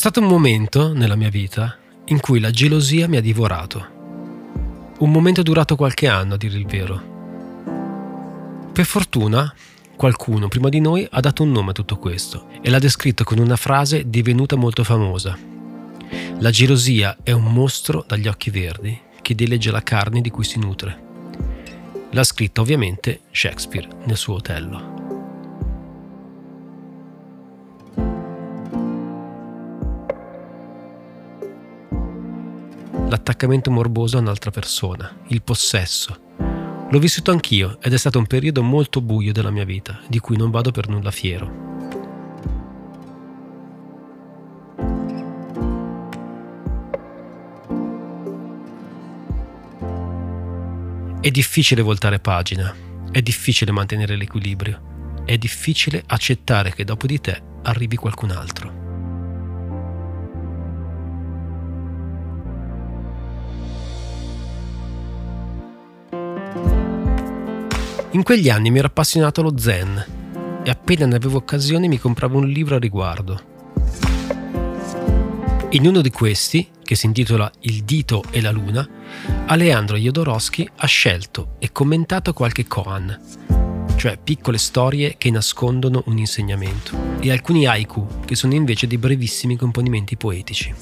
stato un momento nella mia vita in cui la gelosia mi ha divorato. Un momento durato qualche anno, a dire il vero. Per fortuna, qualcuno prima di noi ha dato un nome a tutto questo e l'ha descritto con una frase divenuta molto famosa. La gelosia è un mostro dagli occhi verdi che dileggia la carne di cui si nutre. L'ha scritta ovviamente Shakespeare nel suo Otello. L'attaccamento morboso a un'altra persona, il possesso. L'ho vissuto anch'io ed è stato un periodo molto buio della mia vita, di cui non vado per nulla fiero. È difficile voltare pagina, è difficile mantenere l'equilibrio, è difficile accettare che dopo di te arrivi qualcun altro. In quegli anni mi ero appassionato allo zen e appena ne avevo occasione mi compravo un libro a riguardo. In uno di questi, che si intitola Il dito e la luna, Aleandro Jodorowsky ha scelto e commentato qualche koan, cioè piccole storie che nascondono un insegnamento, e alcuni haiku, che sono invece dei brevissimi componimenti poetici.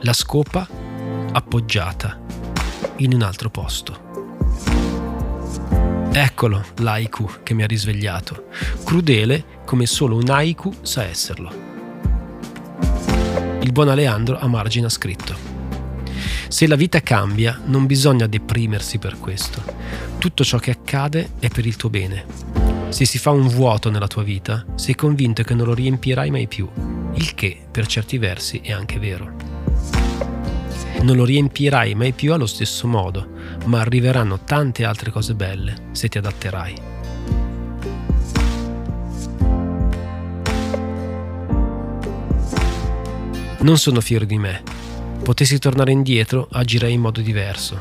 La scopa appoggiata in un altro posto. Eccolo l'aiku che mi ha risvegliato, crudele come solo un haiku sa esserlo. Il buon Aleandro a margine ha scritto. Se la vita cambia, non bisogna deprimersi per questo. Tutto ciò che accade è per il tuo bene. Se si fa un vuoto nella tua vita, sei convinto che non lo riempirai mai più, il che, per certi versi, è anche vero non lo riempirai mai più allo stesso modo, ma arriveranno tante altre cose belle se ti adatterai. Non sono fiero di me. Potessi tornare indietro, agirei in modo diverso,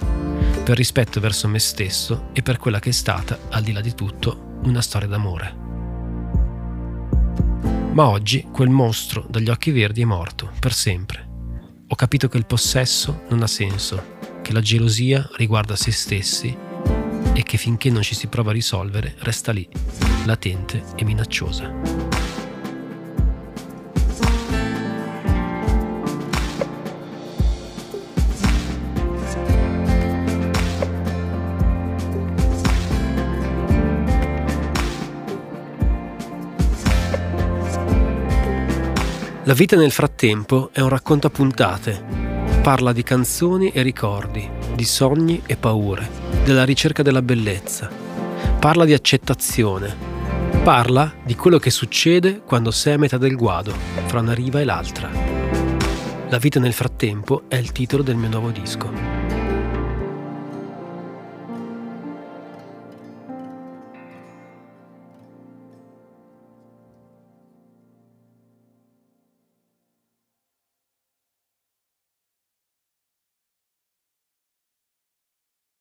per rispetto verso me stesso e per quella che è stata, al di là di tutto, una storia d'amore. Ma oggi quel mostro dagli occhi verdi è morto, per sempre ho capito che il possesso non ha senso, che la gelosia riguarda se stessi e che finché non ci si prova a risolvere resta lì, latente e minacciosa. La vita nel frattempo è un racconto a puntate. Parla di canzoni e ricordi, di sogni e paure, della ricerca della bellezza. Parla di accettazione. Parla di quello che succede quando sei a metà del guado, fra una riva e l'altra. La vita nel frattempo è il titolo del mio nuovo disco.